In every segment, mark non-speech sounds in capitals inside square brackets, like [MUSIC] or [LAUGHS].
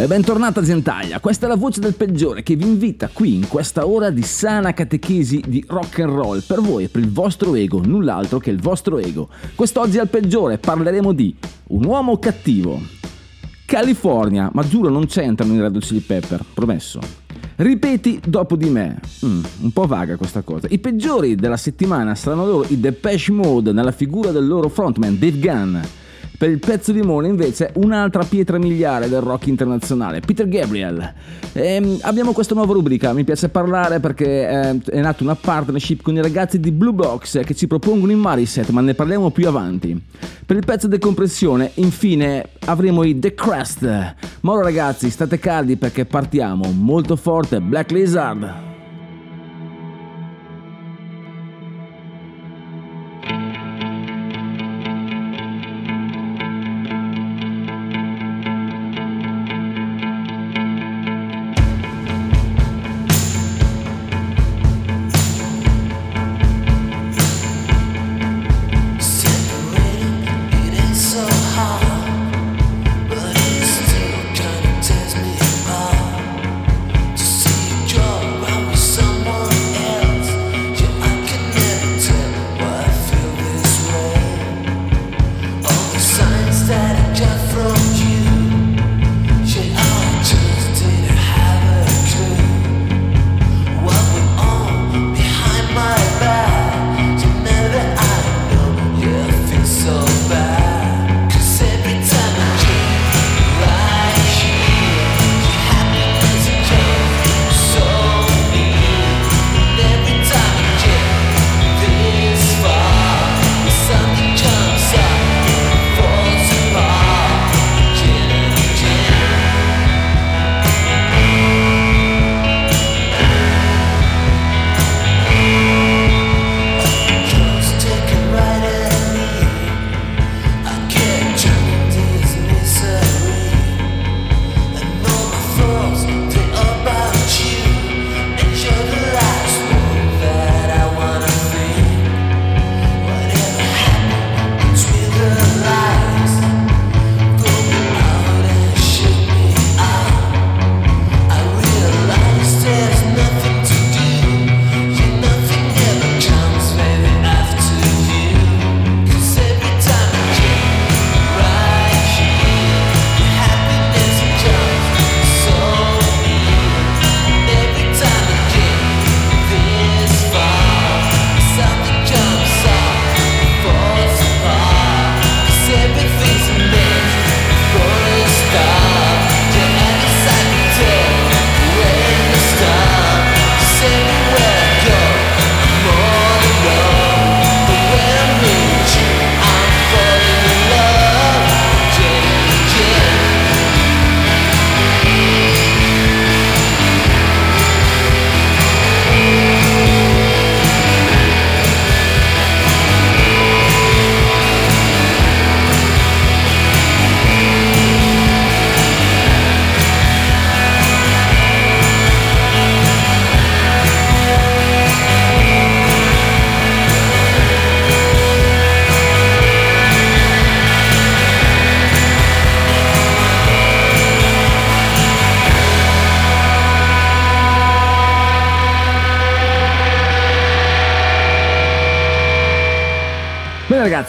E bentornata Zentaglia, questa è la voce del peggiore che vi invita qui in questa ora di sana catechesi di rock and roll per voi e per il vostro ego, null'altro che il vostro ego. Quest'oggi al peggiore parleremo di un uomo cattivo. California, ma giuro non c'entrano i Red Chili Pepper, promesso. Ripeti dopo di me. Mm, un po' vaga questa cosa. I peggiori della settimana saranno loro i Depeche Mode nella figura del loro frontman Dave Gunn. Per il pezzo di Mone invece un'altra pietra miliare del rock internazionale, Peter Gabriel. Ehm, abbiamo questa nuova rubrica, mi piace parlare perché eh, è nata una partnership con i ragazzi di Blue Box che ci propongono in Mariset, ma ne parliamo più avanti. Per il pezzo decompressione, infine, avremo i The Crest. Ma ora ragazzi, state caldi perché partiamo molto forte, Black Lizard.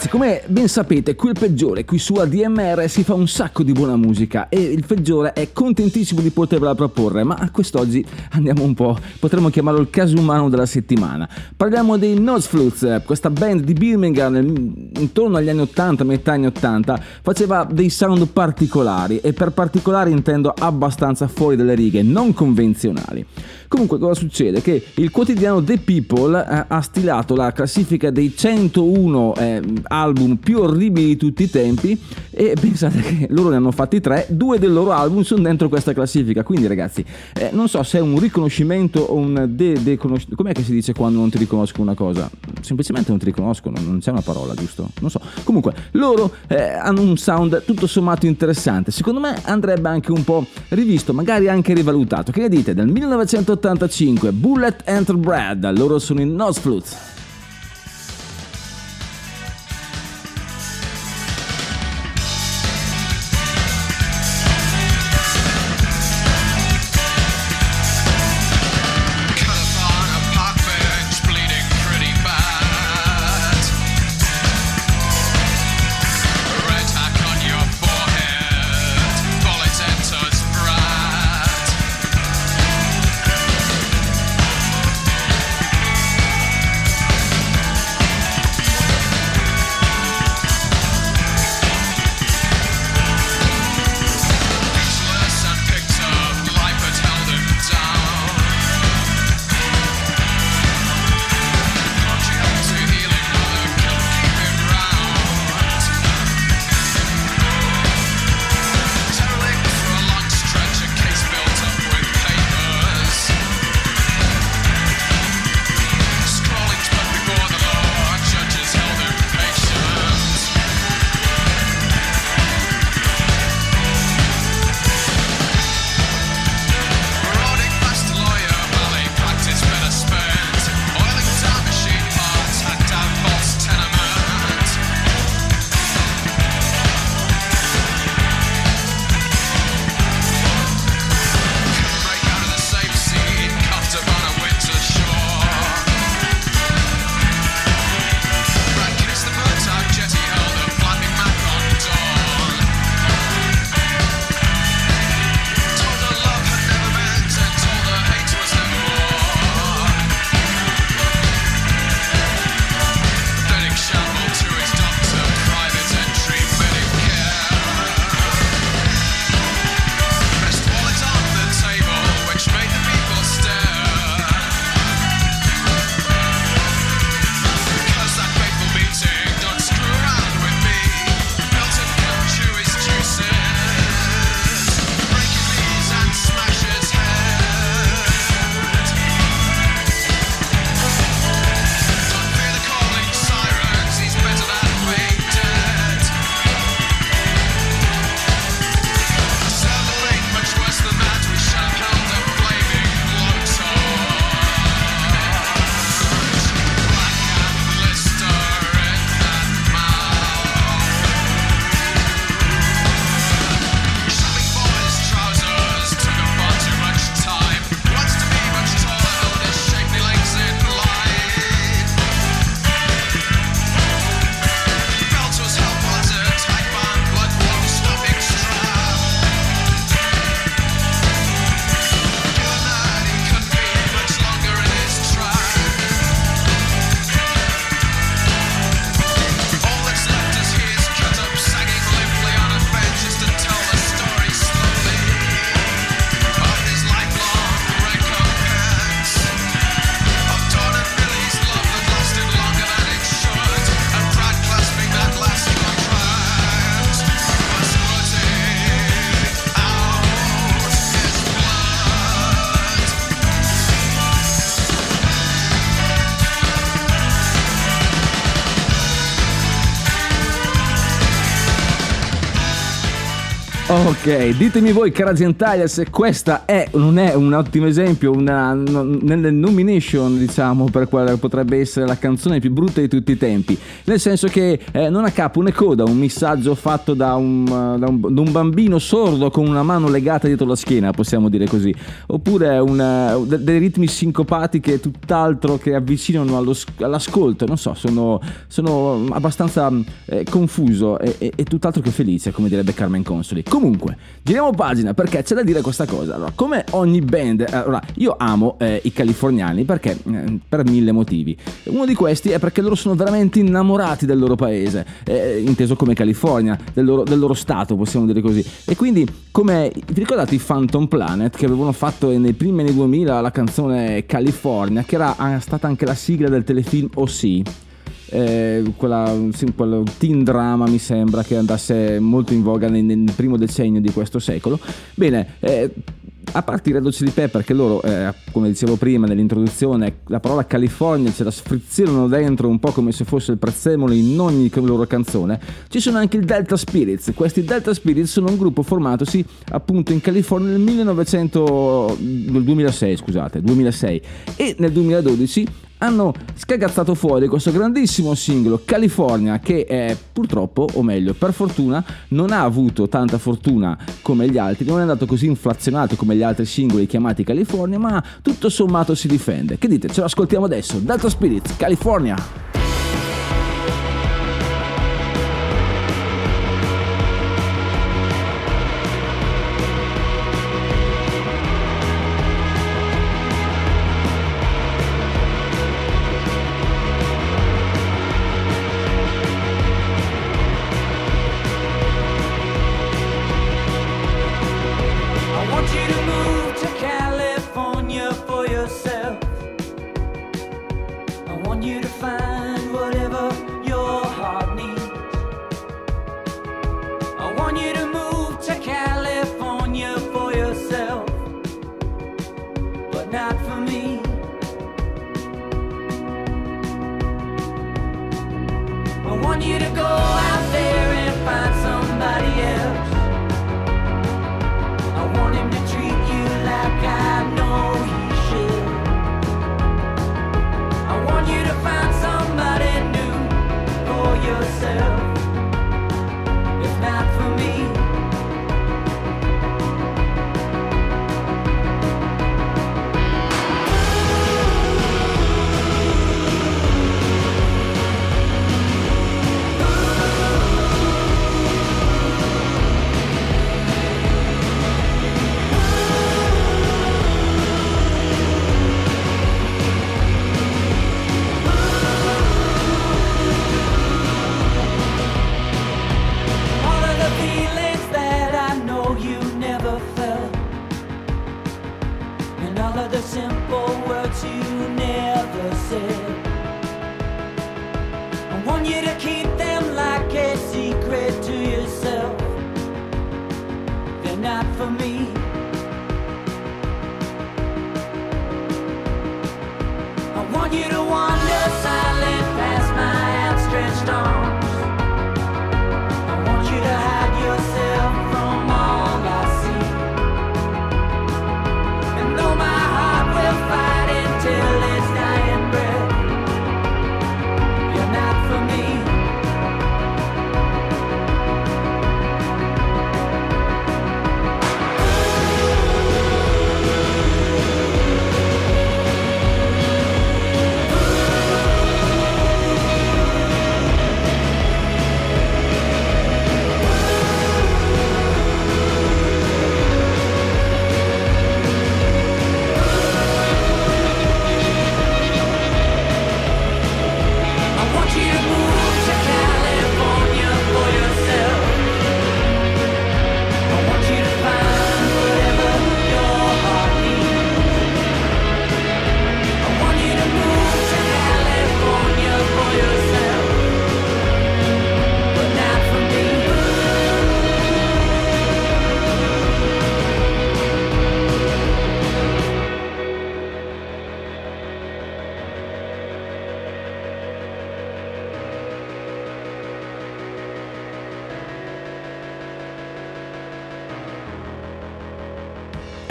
Ragazzi, come ben sapete, qui il peggiore, qui su ADMR si fa un sacco di buona musica e il peggiore è contentissimo di potervela proporre, ma quest'oggi andiamo un po', potremmo chiamarlo il caso umano della settimana. Parliamo dei Noseflutes, questa band di Birmingham intorno agli anni 80, metà anni 80, faceva dei sound particolari e per particolari intendo abbastanza fuori dalle righe, non convenzionali. Comunque cosa succede? Che il quotidiano The People eh, ha stilato la classifica dei 101 eh, album più orribili di tutti i tempi e [LAUGHS] pensate che loro ne hanno fatti tre, due del loro album sono dentro questa classifica, quindi ragazzi eh, non so se è un riconoscimento o un de, de conosc- com'è che si dice quando non ti riconosco una cosa? Semplicemente non ti riconoscono, non c'è una parola giusto? Non so, comunque loro eh, hanno un sound tutto sommato interessante, secondo me andrebbe anche un po' rivisto, magari anche rivalutato, che ne dite? Dal 1980 85, Bullet and Brad, loro sono in Nosflut. Ok, ditemi voi cara gentaglia se questa è o non è un ottimo esempio, una, nelle nomination diciamo per quella che potrebbe essere la canzone più brutta di tutti i tempi, nel senso che eh, non a capo né coda, un missaggio fatto da un, da un- da un bambino sordo con una mano legata dietro la schiena, possiamo dire così, oppure una- de- dei ritmi sincopati che tutt'altro che avvicinano allo all'ascolto, non so, sono, sono abbastanza eh, confuso e, e- e tutt'altro che felice, come direbbe Carmen Consoli. Comunque, giriamo pagina perché c'è da dire questa cosa. Allora, come ogni band, eh, allora, io amo eh, i californiani perché eh, per mille motivi. Uno di questi è perché loro sono veramente innamorati del loro paese, eh, inteso come California, del loro, del loro stato, possiamo dire così. E quindi, come vi ricordate i Phantom Planet che avevano fatto nei primi anni 2000 la canzone California, che era ah, stata anche la sigla del telefilm O.C. eh, quella, sì, quello teen drama mi sembra che andasse molto in voga nel, nel primo decennio di questo secolo. Bene, eh, a Red Hot Chili Pepper che loro, eh, come dicevo prima nell'introduzione, la parola California ce la sfrizzino dentro un po' come se fosse il prezzemolo in ogni loro canzone, ci sono anche i Delta Spirits. Questi Delta Spirits sono un gruppo formatosi appunto in California nel 1900, nel 2006, scusate, 2006 e nel 2012 hanno scagazzato fuori questo grandissimo singolo California che è, purtroppo, o meglio per fortuna, non ha avuto tanta fortuna come gli altri, non è andato così inflazionato come gli altri singoli chiamati California, ma tutto sommato si difende. Che dite? Ce lo ascoltiamo adesso. Delta Spirits, California.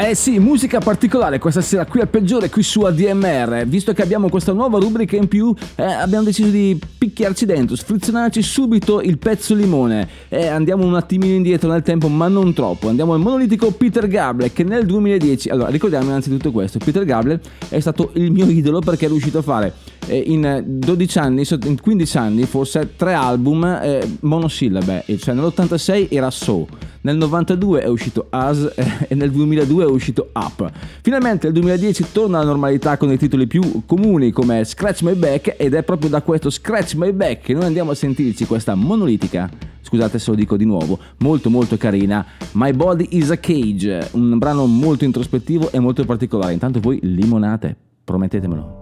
Eh sì, musica particolare questa sera qui al peggiore, qui su ADMR. Visto che abbiamo questa nuova rubrica in più, eh, abbiamo deciso di picchiarci dentro, sfrizzonarci subito il pezzo limone. Eh, andiamo un attimino indietro nel tempo, ma non troppo. Andiamo al monolitico Peter Gable, che nel 2010... Allora, ricordiamo innanzitutto questo. Peter Gable è stato il mio idolo perché è riuscito a fare in 12 anni, so- in 15 anni, forse tre album eh, monosillabe. Cioè nell'86 era So, nel 92 è uscito As eh, [LAUGHS] e nel 2002 è uscito Up. Finalmente nel 2010 torna alla normalità con i titoli più comuni come Scratch My Back ed è proprio da questo Scratch My Back che noi andiamo a sentirci questa monolitica, scusate se lo dico di nuovo, molto molto carina, My Body is a Cage, un brano molto introspettivo e molto particolare. Intanto voi limonate, promettetemelo.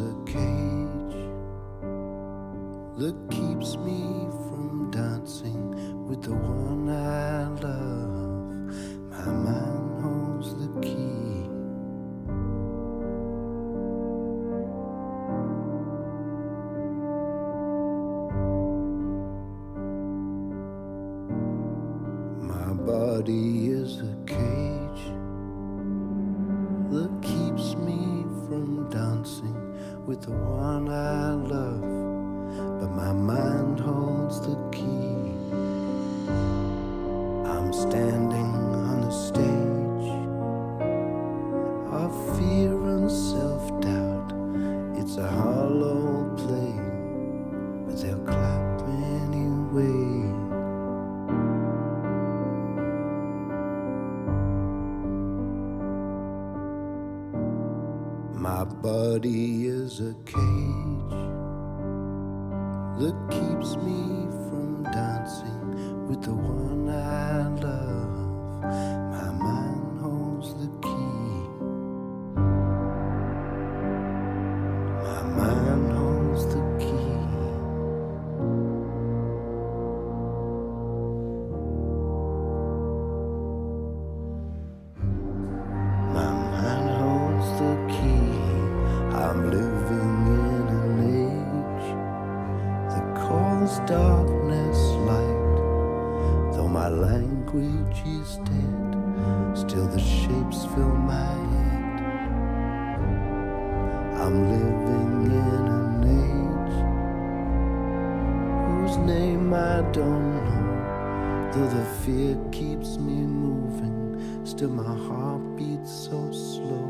A cage that keeps me from dancing with the one. He is a king. language is dead, still the shapes fill my head. I'm living in an age whose name I don't know, though the fear keeps me moving, still my heart beats so slow.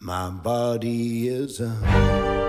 My body is a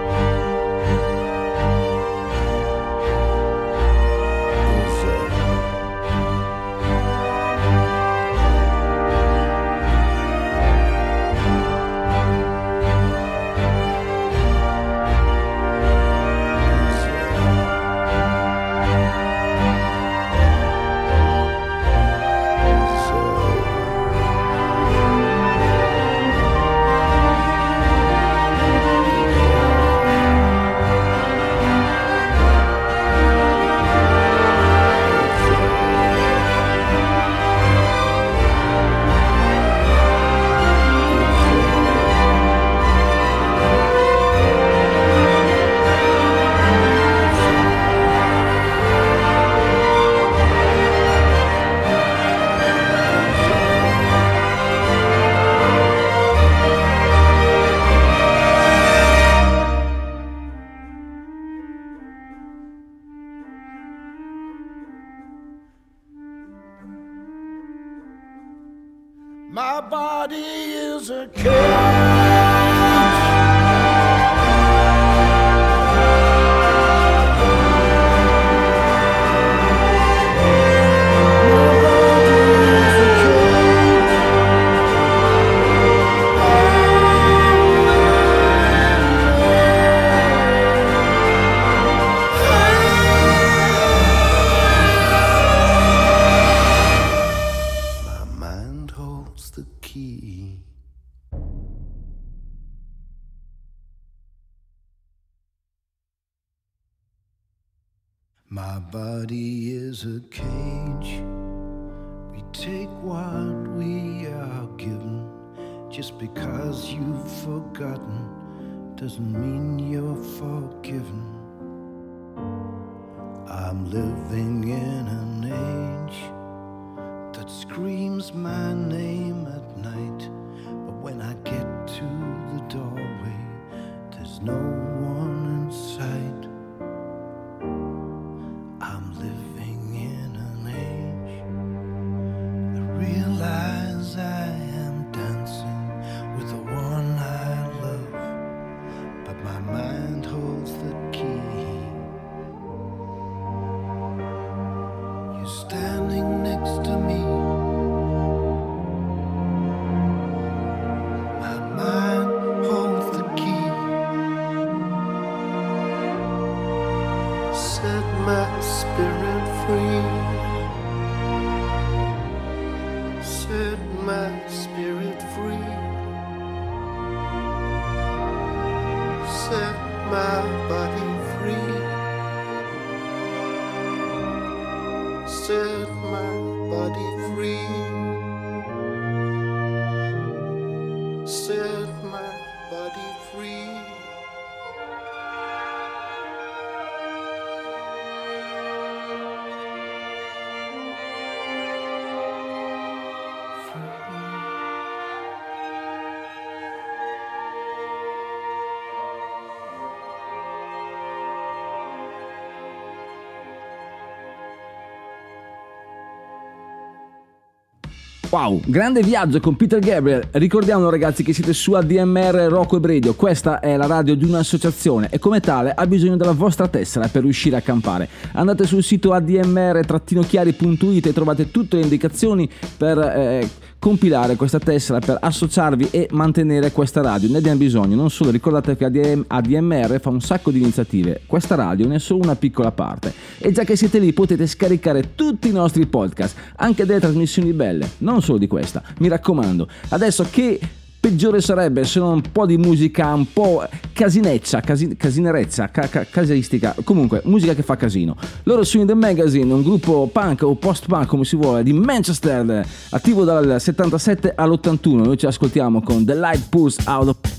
Wow, grande viaggio con Peter Gabriel. Ricordiamo ragazzi che siete su ADMR Rocco e Bredio. Questa è la radio di un'associazione e come tale ha bisogno della vostra tessera per riuscire a campare. Andate sul sito admr-chiari.it e trovate tutte le indicazioni per eh, compilare questa tessera per associarvi e mantenere questa radio. Ne abbiamo bisogno, non solo ricordate che ADM ADMR fa un sacco di iniziative, questa radio ne è solo una piccola parte. E già che siete lì potete scaricare tutti i nostri podcast, anche delle trasmissioni belle, non solo di questa. Mi raccomando, adesso che peggiore sarebbe se non un po' di musica un po' casineccia, casi- casinerezza, ca- ca- casistica, comunque musica che fa casino. Loro sono in The Magazine, un gruppo punk o post-punk come si vuole, di Manchester, attivo dal 77 all'81. Noi ci ascoltiamo con The Light Pulse Out of...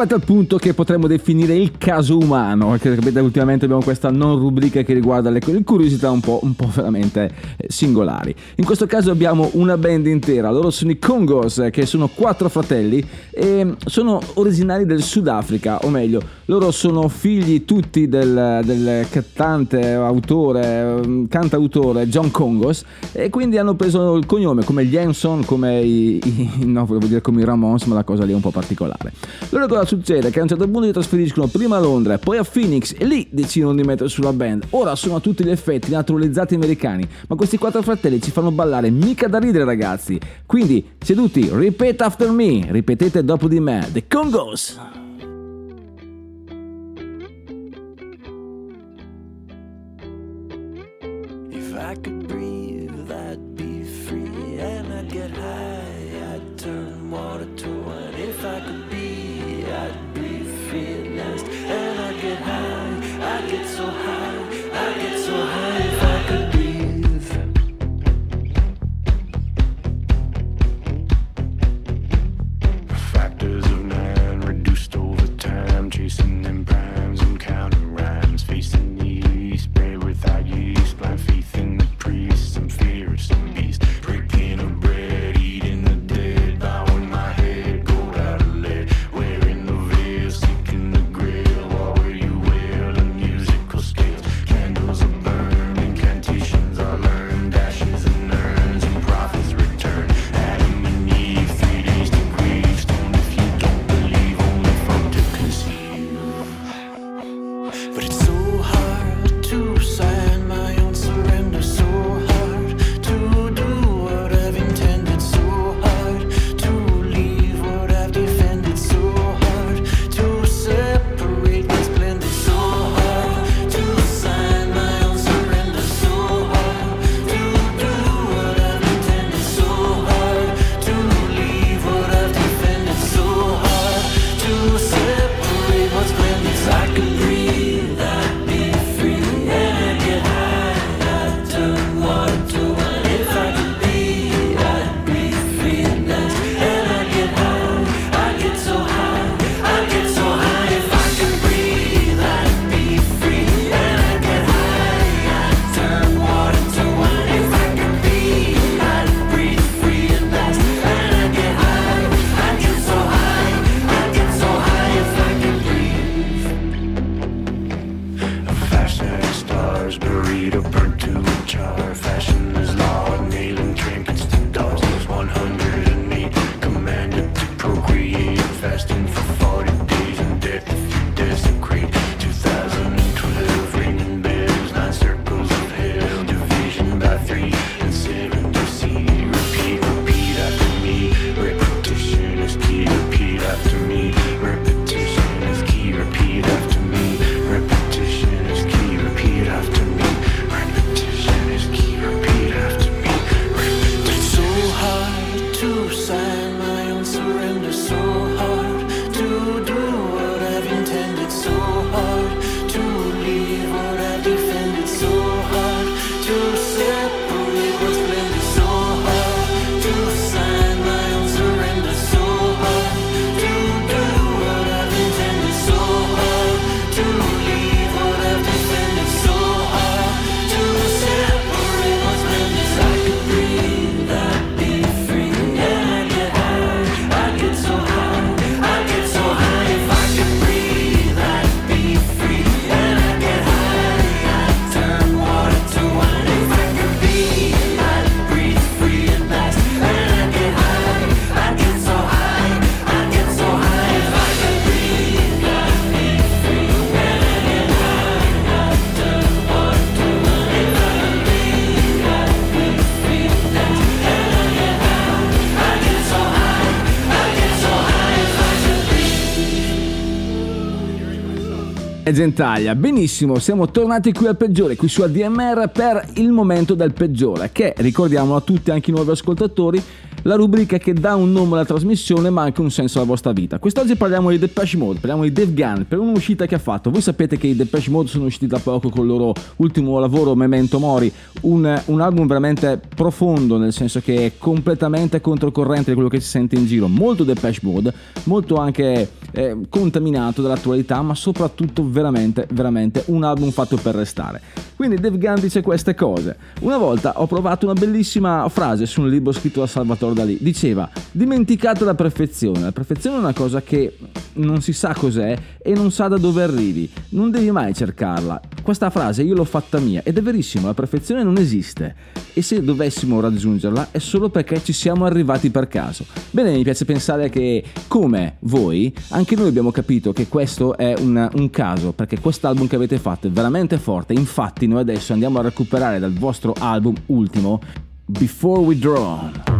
arrivati al punto che potremmo definire il caso umano, perché capite ultimamente abbiamo questa non rubrica che riguarda le, curiosità un po', un po' veramente eh, singolari. In questo caso abbiamo una band intera, loro sono i Congos, che sono quattro fratelli e sono originari del Sudafrica, o meglio, loro sono figli tutti del, del cantante, autore, eh, cantautore John Congos e quindi hanno preso il cognome come gli Hanson, come i, i- no, volevo dire come i Ramones, ma la cosa lì è un po' particolare. Loro cosa succede? Che a un certo punto si trasferiscono prima a Londra, poi a Phoenix e lì decidono di mettere sulla band. Ora sono a tutti gli effetti naturalizzati americani, ma questi quattro fratelli ci fanno ballare mica da ridere ragazzi. Quindi, seduti, repeat after me, ripetete dopo di me, The Congos! Gentaglia, benissimo, siamo tornati qui al peggiore, qui su ADMR per il momento del peggiore, che ricordiamo a tutti, anche i nuovi ascoltatori, la rubrica che dà un nome alla trasmissione ma anche un senso alla vostra vita. Quest'oggi parliamo di Depeche Mode, parliamo di Dave Gunn per un'uscita che ha fatto. Voi sapete che i Depeche Mode sono usciti da poco con il loro ultimo lavoro Memento Mori, un, un album veramente profondo, nel senso che è completamente controcorrente di quello che si sente in giro, molto Depeche Mode, molto anche eh, contaminato dall'attualità, ma soprattutto veramente, veramente un album fatto per restare. Quindi Dave Gunn dice queste cose. Una volta ho provato una bellissima frase su un libro scritto da Salvatore Dalì. Diceva: Dimenticate la perfezione. La perfezione è una cosa che non si sa cos'è e non sa da dove arrivi. Non devi mai cercarla. Questa frase io l'ho fatta mia ed è verissimo, la perfezione non esiste. E se dovessimo raggiungerla è solo perché ci siamo arrivati per caso. Bene, mi piace pensare che, come voi, anche noi abbiamo capito che questo è un, un caso, perché quest'album che avete fatto è veramente forte. Infatti, noi adesso andiamo a recuperare dal vostro album ultimo, Before We Draw.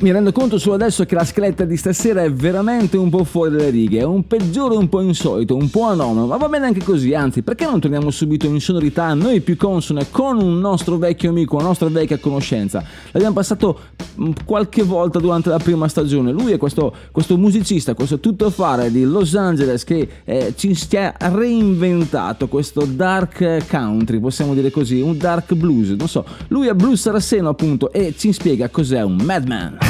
Mi rendo conto solo adesso che la scaletta di stasera è veramente un po' fuori dalle righe, è un peggiore un po' insolito, un po' anomalo, ma va bene anche così, anzi, perché non torniamo subito in sonorità a noi più consone con un nostro vecchio amico, una nostra vecchia conoscenza. L'abbiamo passato mm, qualche volta durante la prima stagione. Lui è questo, questo musicista, questo tuttofare di Los Angeles che eh, ci si è reinventato questo dark country, possiamo dire così, un dark blues, non so. Lui è Bruce Saraceno appunto e ci spiega cos'è un madman.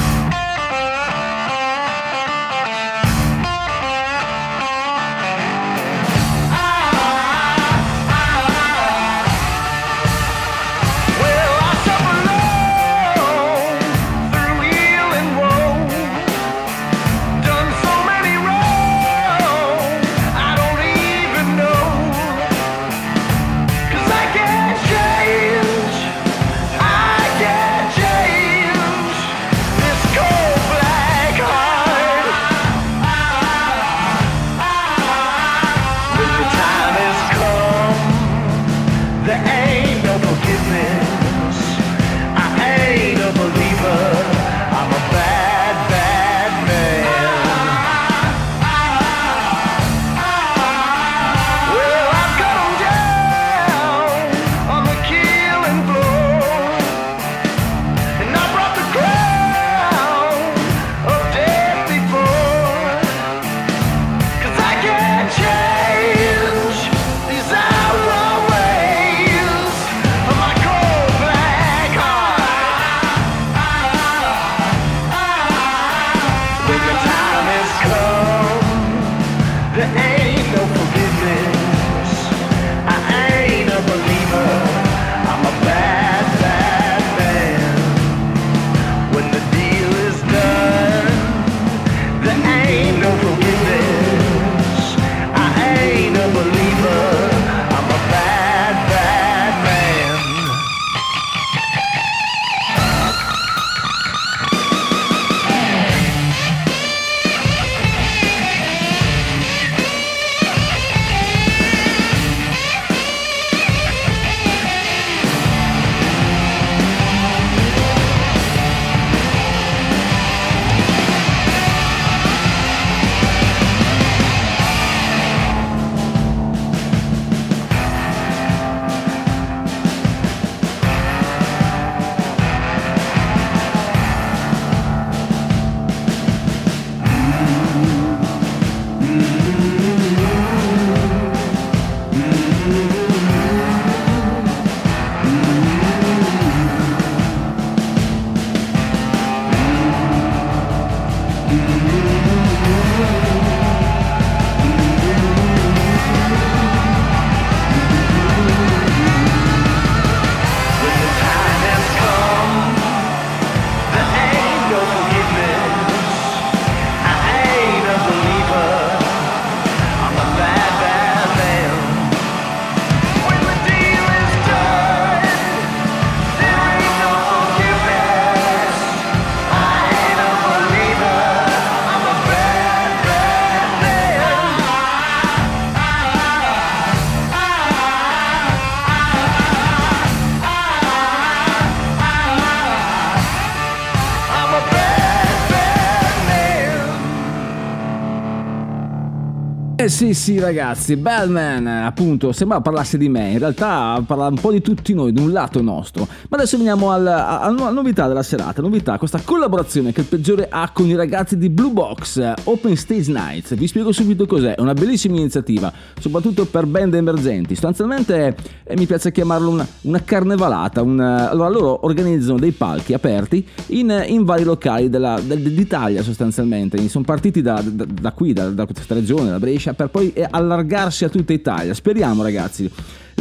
Eh sì sì ragazzi, Bellman appunto sembra parlasse di me, in realtà parla un po' di tutti noi, di un lato nostro. Ma adesso veniamo al- a- alla novità della serata, novità, questa collaborazione che il peggiore ha con i ragazzi di Blue Box, Open Stage Nights. Vi spiego subito cos'è, è una bellissima iniziativa, soprattutto per band emergenti. Sostanzialmente eh, mi piace chiamarlo una, una carnevalata. un- allora loro organizzano dei palchi aperti in, in vari locali della- del- d'Italia sostanzialmente. Sono partiti da, da- da qui, da, da questa regione, da Brescia, per poi eh, allargarsi a tutta Italia. Speriamo ragazzi.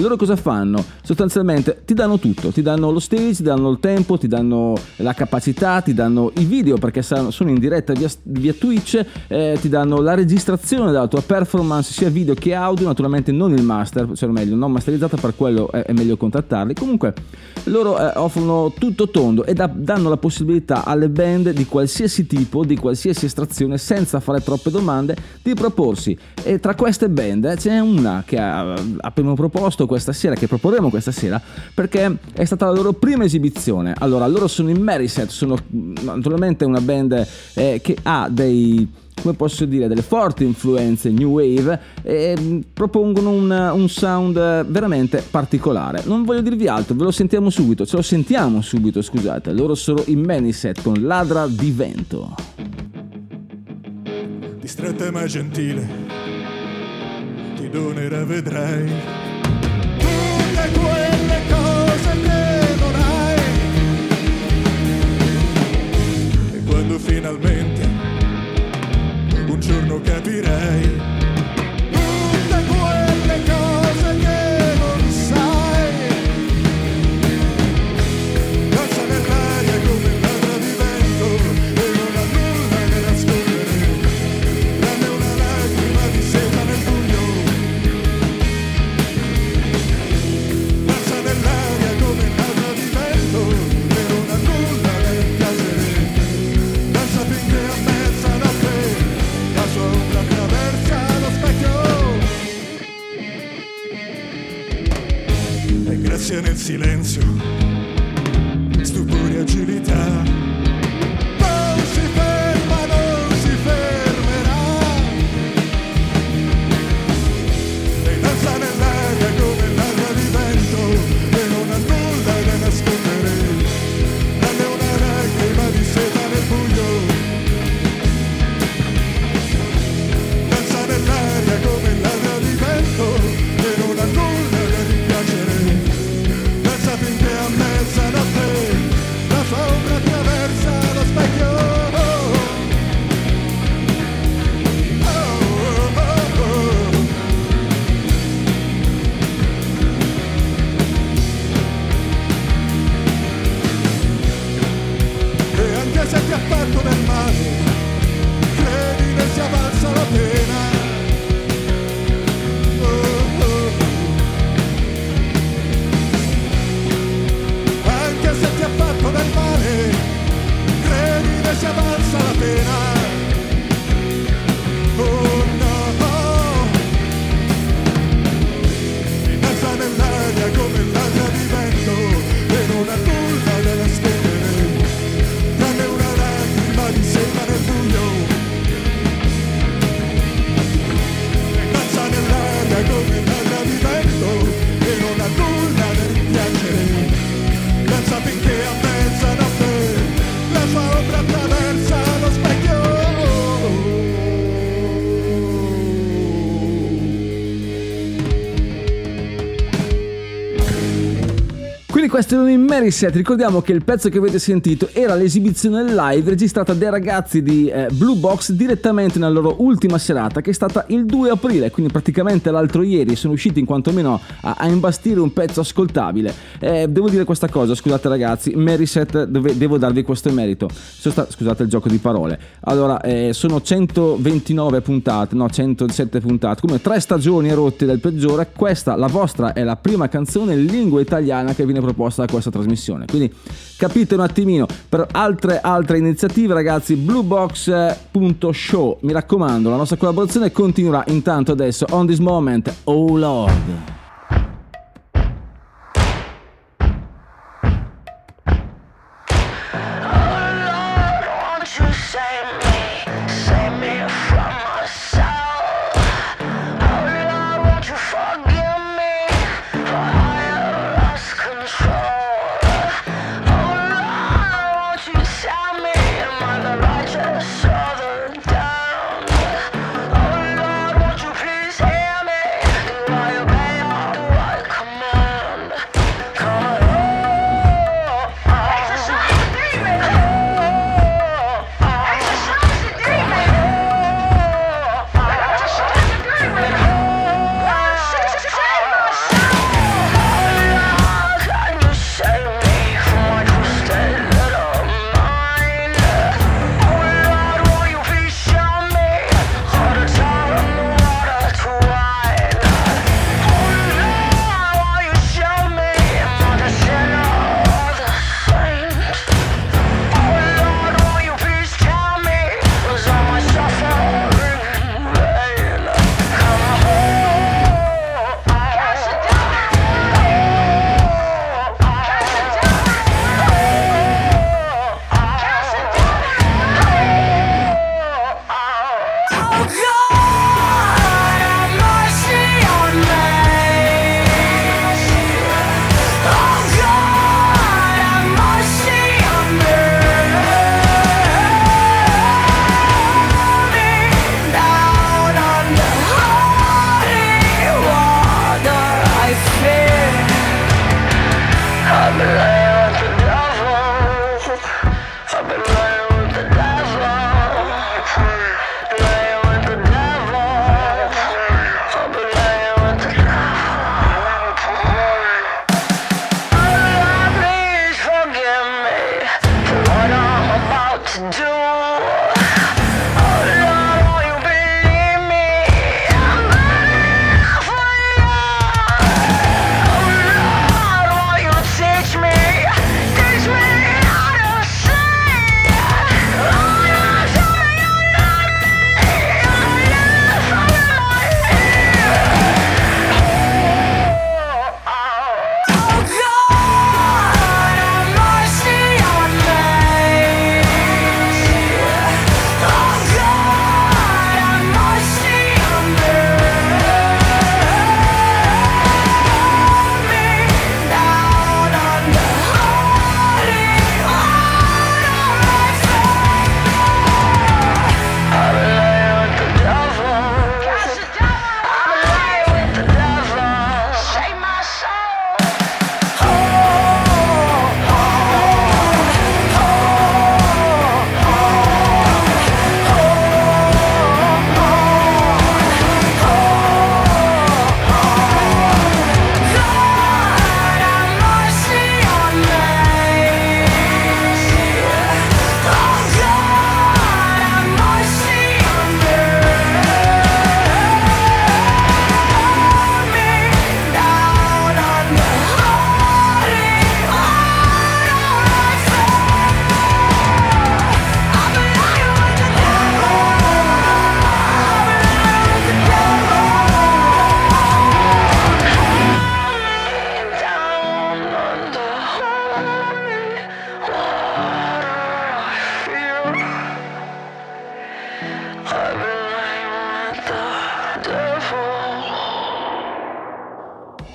Loro cosa fanno? Sostanzialmente ti danno tutto, ti danno lo stage, ti danno il tempo, ti danno la capacità, ti danno i video perché sono in diretta via, via Twitch, eh, ti danno la registrazione della tua performance sia video che audio, naturalmente non il master, cioè meglio, non masterizzata, per quello è, è meglio contattarli. Comunque loro eh, offrono tutto tondo e da- danno la possibilità alle band di qualsiasi tipo, di qualsiasi estrazione, senza fare troppe domande, di proporsi. E tra queste band eh, ce n'è una che ha, abbiamo proposto questa sera, che proporremo questa sera, perché è stata la loro prima esibizione. Allora, loro sono in Meriset, sono mm, naturalmente una band eh, che ha dei come posso dire, delle forti influenze new wave e mm, propongono un, un sound veramente particolare. Non voglio dirvi altro, ve lo sentiamo subito, ce lo sentiamo subito, scusate. Loro sono in Maniset con Ladra di Vento. distretta ma gentile, ti donerà vedrai finalmente un giorno capirai nel silenzio. Stupore e agilità questo è un in Meriset, ricordiamo che il pezzo che avete sentito era l'esibizione live registrata dai ragazzi di eh, Blue Box direttamente nella loro ultima serata che è stata il 2 aprile, quindi praticamente l'altro ieri sono usciti in quantomeno a, a imbastire un pezzo ascoltabile. Eh, devo dire questa cosa, scusate ragazzi, Meriset dove, devo darvi questo merito, sta- scusate il gioco di parole. Allora, eh, sono 129 puntate, no 107 puntate, come tre stagioni rotte del peggiore, questa, la vostra, è la prima canzone in lingua italiana che viene proposta da questa trasmissione. Quindi capite un attimino, per altre, altre iniziative ragazzi, bluebox.show, mi raccomando, la nostra collaborazione continuerà intanto adesso, on this moment, oh lord.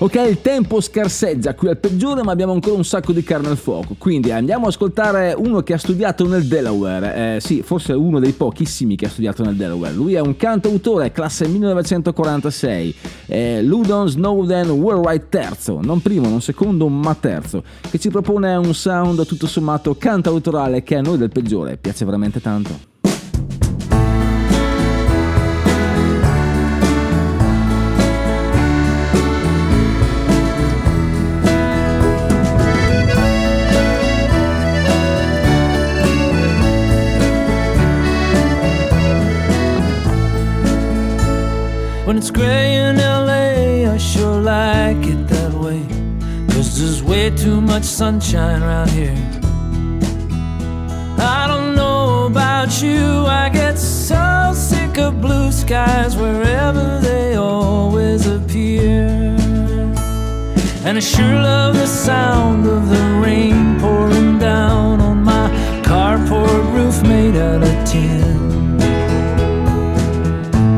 Ok, il tempo scarseggia qui al peggiore, ma abbiamo ancora un sacco di carne al fuoco. Quindi andiamo a ascoltare uno che ha studiato nel Delaware. Eh, sì, forse uno dei pochissimi che ha studiato nel Delaware. Lui è un cantautore, classe 1946. È Ludon Snowden Worldwide terzo, non primo, non secondo, ma terzo, che ci propone un sound tutto sommato cantautorale che a noi del peggiore piace veramente tanto. It's gray in LA, I sure like it that way. Cause there's way too much sunshine around here. I don't know about you, I get so sick of blue skies wherever they always appear. And I sure love the sound of the rain pouring down on my carport roof made out of tin.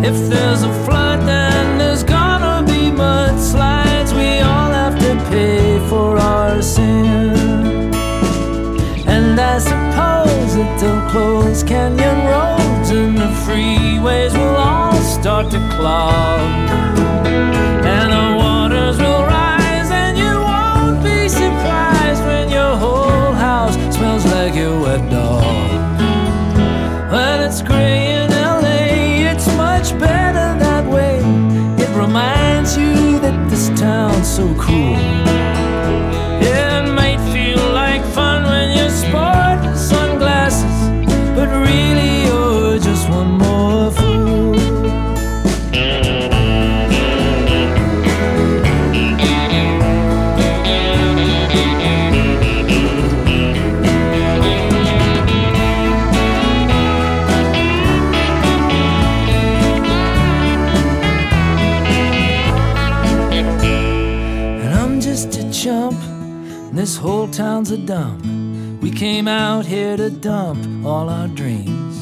If there's a flood, then there's gonna be mudslides. We all have to pay for our sin. And I suppose that they'll close canyon roads and the freeways will all start to clog. And reminds you that this town's so cool. Dump. We came out here to dump all our dreams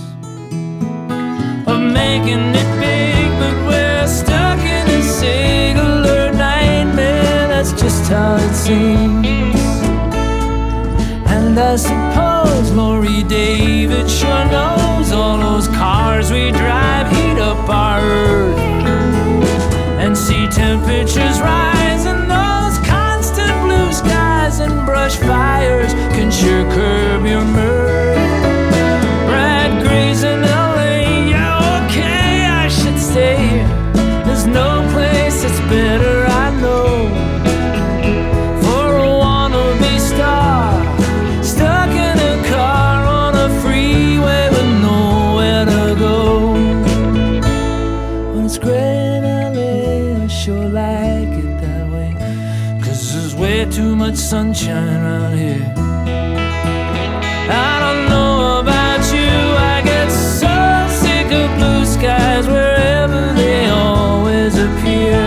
of making it big, but we're stuck in a singular nightmare. That's just how it seems. And I suppose Lori David sure knows all those cars we drive heat up our earth and see temperatures sunshine around here. I don't know about you, I get so sick of blue skies wherever they always appear.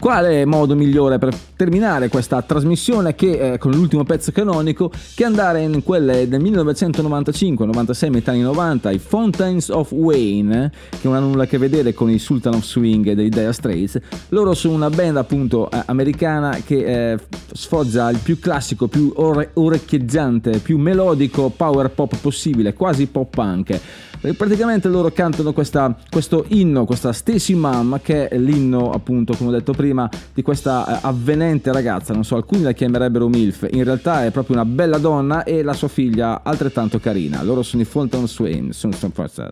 Quale modo migliore per terminare questa trasmissione che eh, con l'ultimo pezzo canonico che andare in quelle del 1995, 96, metà anni 90, i Fountains of Wayne, che non hanno nulla a che vedere con i Sultan of Swing dei Dire Straits. Loro sono una band appunto americana che eh, sfoggia il più classico, più ore- orecchieggiante, più melodico power pop possibile, quasi pop punk. Praticamente loro cantano questa- questo inno, questa Stacy Mom, che è l'inno appunto, come ho detto prima, di questa eh, avvenente ragazza, non so, alcuni la chiamerebbero MILF, in realtà è proprio una bella donna e la sua figlia altrettanto carina. Loro sono i Fountain Swain, sono, sono forza.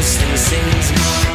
Justin sings.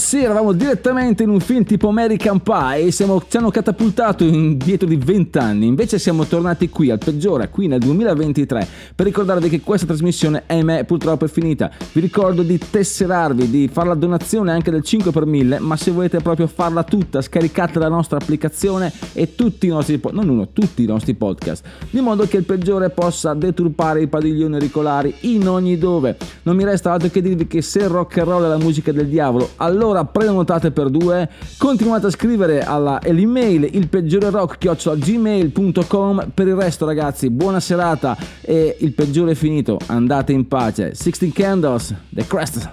Sì, eravamo direttamente in un film tipo American Pie siamo- ci hanno catapultato indietro di 20 anni. Invece siamo tornati qui al peggiore, qui nel 2023, per ricordarvi che questa trasmissione, ahimè, purtroppo è finita. Vi ricordo di tesserarvi, di fare la donazione anche del 5 per 1000, ma se volete proprio farla tutta, scaricate la nostra applicazione e tutti i nostri, non uno, tutti i nostri podcast, di modo che il peggiore possa deturpare i padiglioni auricolari in ogni dove. Non mi resta altro che dirvi che se il rock and roll è la musica del diavolo, allora prenotate per due, continuate a scrivere all'email il peggiore rock gmail.com per il resto ragazzi buona serata e il peggiore è finito. Andate in pace. 16 candles the crest